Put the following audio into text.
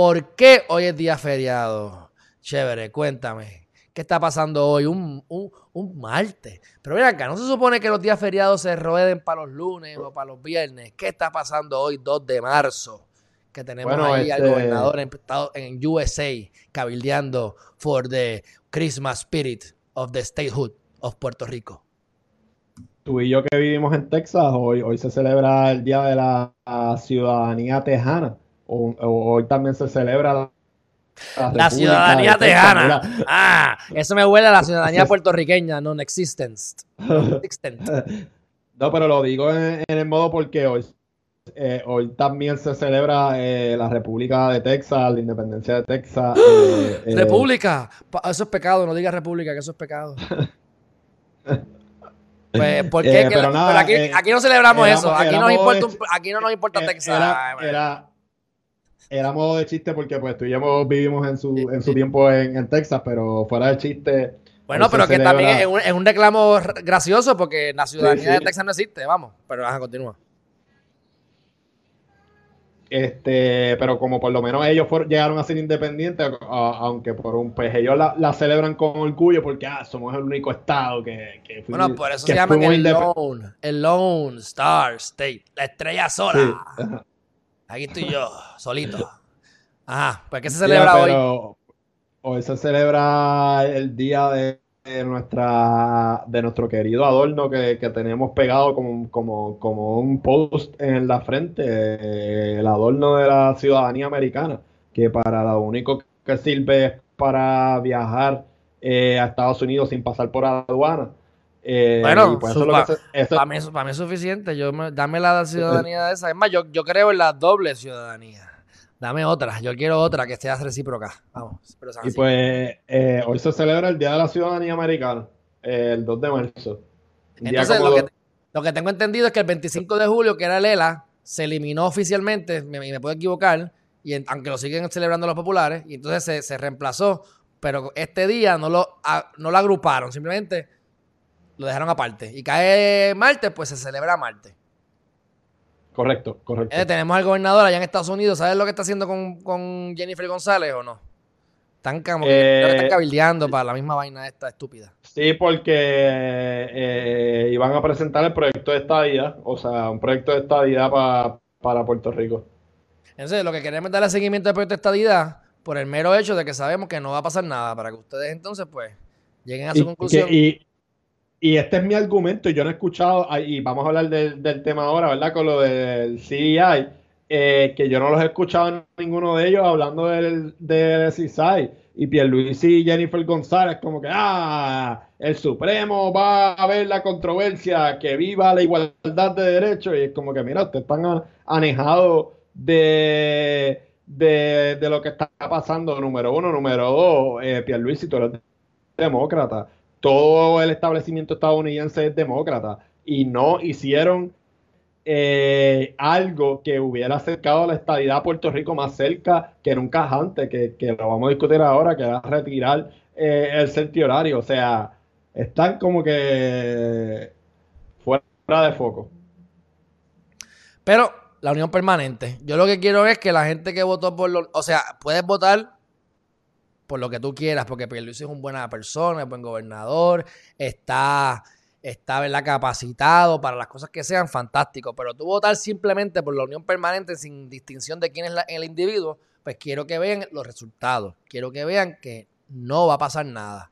¿Por qué hoy es día feriado? Chévere, cuéntame. ¿Qué está pasando hoy? Un, un, un martes. Pero mira acá, ¿no se supone que los días feriados se rueden para los lunes o para los viernes? ¿Qué está pasando hoy, 2 de marzo? Que tenemos Bueno, ahí al este- gobernador en, en USA cabildeando for the Christmas spirit of the statehood of Puerto Rico. Tú y yo que vivimos en Texas, hoy, hoy se celebra el Día de la ciudadanía tejana. O, o- hoy también se celebra la, ciudadanía tejana. Ah, eso me huele a la ciudadanía puertorriqueña. Non-existent. No, pero lo digo en, en el modo porque hoy, eh, hoy también se celebra eh, la República de Texas, la independencia de Texas. eh, eh, República. Eso es pecado, no digas república, que eso es pecado. Pues, ¿por qué? Pero la- nada, pero aquí, aquí no celebramos éramos- eso. Aquí, nos éramos importa de- un- aquí no nos importa Texas. Era, era modo de chiste porque pues tú y yo vivimos en su, en su tiempo en, en Texas, pero fuera de chiste. Bueno, pero que celebra- también es un, es un reclamo gracioso porque la ciudadanía Sí, de. Texas no existe, vamos. Pero ajá, continúa. Este, pero como por lo menos ellos fueron, llegaron a ser independientes, a- aunque por un, pues ellos la, la celebran con orgullo porque ah, somos el único estado que, que fuimos- Bueno, por eso que se fuimos el Lone, el Lone Star State, la estrella sola. Aquí estoy yo, solito. Ajá, pues ¿qué se Mira, celebra hoy? hoy se celebra el día de, de nuestra de nuestro querido adorno que, que tenemos pegado como, como, como un post en la frente, eh, el adorno de la ciudadanía americana, que para lo único que sirve es para viajar eh, a Estados Unidos sin pasar por aduana. Eh, Bueno, pues eso eso- Para mí, eso- para mí es suficiente. Yo me- dame la ciudadanía de esa. Es más, yo, yo creo en la doble ciudadanía. Dame otra. Yo quiero otra que sea recíproca. Vamos. Pero Y pues eh, hoy se celebra el Día de la Ciudadanía Americana, eh, el 2 de marzo. Entonces, lo que, dos- lo que tengo entendido es que el 25 de julio, que era el ELA, se eliminó oficialmente, me, y me puedo equivocar, y en- aunque lo siguen celebrando los populares, y entonces se, se reemplazó, pero este día no lo, a- no lo agruparon, simplemente lo dejaron aparte. Y cae martes, pues se celebra martes. Correcto, correcto. Eh, tenemos al gobernador allá en Estados Unidos. ¿Sabes lo que está haciendo con, con Jennifer González o no? Están como que, están Eh, cabildeando para la misma vaina esta estúpida. Sí, porque eh, iban a presentar el proyecto de estadía, o sea, un proyecto de estadía pa- para Puerto Rico. Entonces, lo que queremos es darle seguimiento al proyecto de estadidad por el mero hecho de que sabemos que no va a pasar nada para que ustedes entonces, pues, lleguen a su Y, conclusión. que- y- y este es mi argumento, y yo no he escuchado, y vamos a hablar del, tema ahora, ¿verdad? Con lo del CEI, eh, que yo no los he escuchado ninguno de ellos hablando del, del CISAI. Y Pierluisi y Jennifer González, como que, ah, el Supremo va a ver la controversia, que viva la igualdad de derechos. Y es como que, mira, ustedes están anejados de, de, de lo que está pasando, número uno. Número dos, eh, Pierluisi, tú eres demócrata. Todo el establecimiento estadounidense es demócrata. Y no hicieron eh, algo que hubiera acercado a la estadidad a Puerto Rico más cerca que nunca antes, que, lo vamos a discutir ahora, que era retirar eh, el centro horario. O sea, están como que fuera de foco. Pero la unión permanente. Yo lo que quiero es que la gente que votó por lo... O sea, puedes votar por lo que tú quieras, porque Pierluisi es un buena persona, es buen gobernador, está, está ¿verdad? capacitado para las cosas que sean, fantástico. Pero tú votar simplemente por la unión permanente sin distinción de quién es el individuo, pues quiero que vean los resultados. Quiero que vean que no va a pasar nada.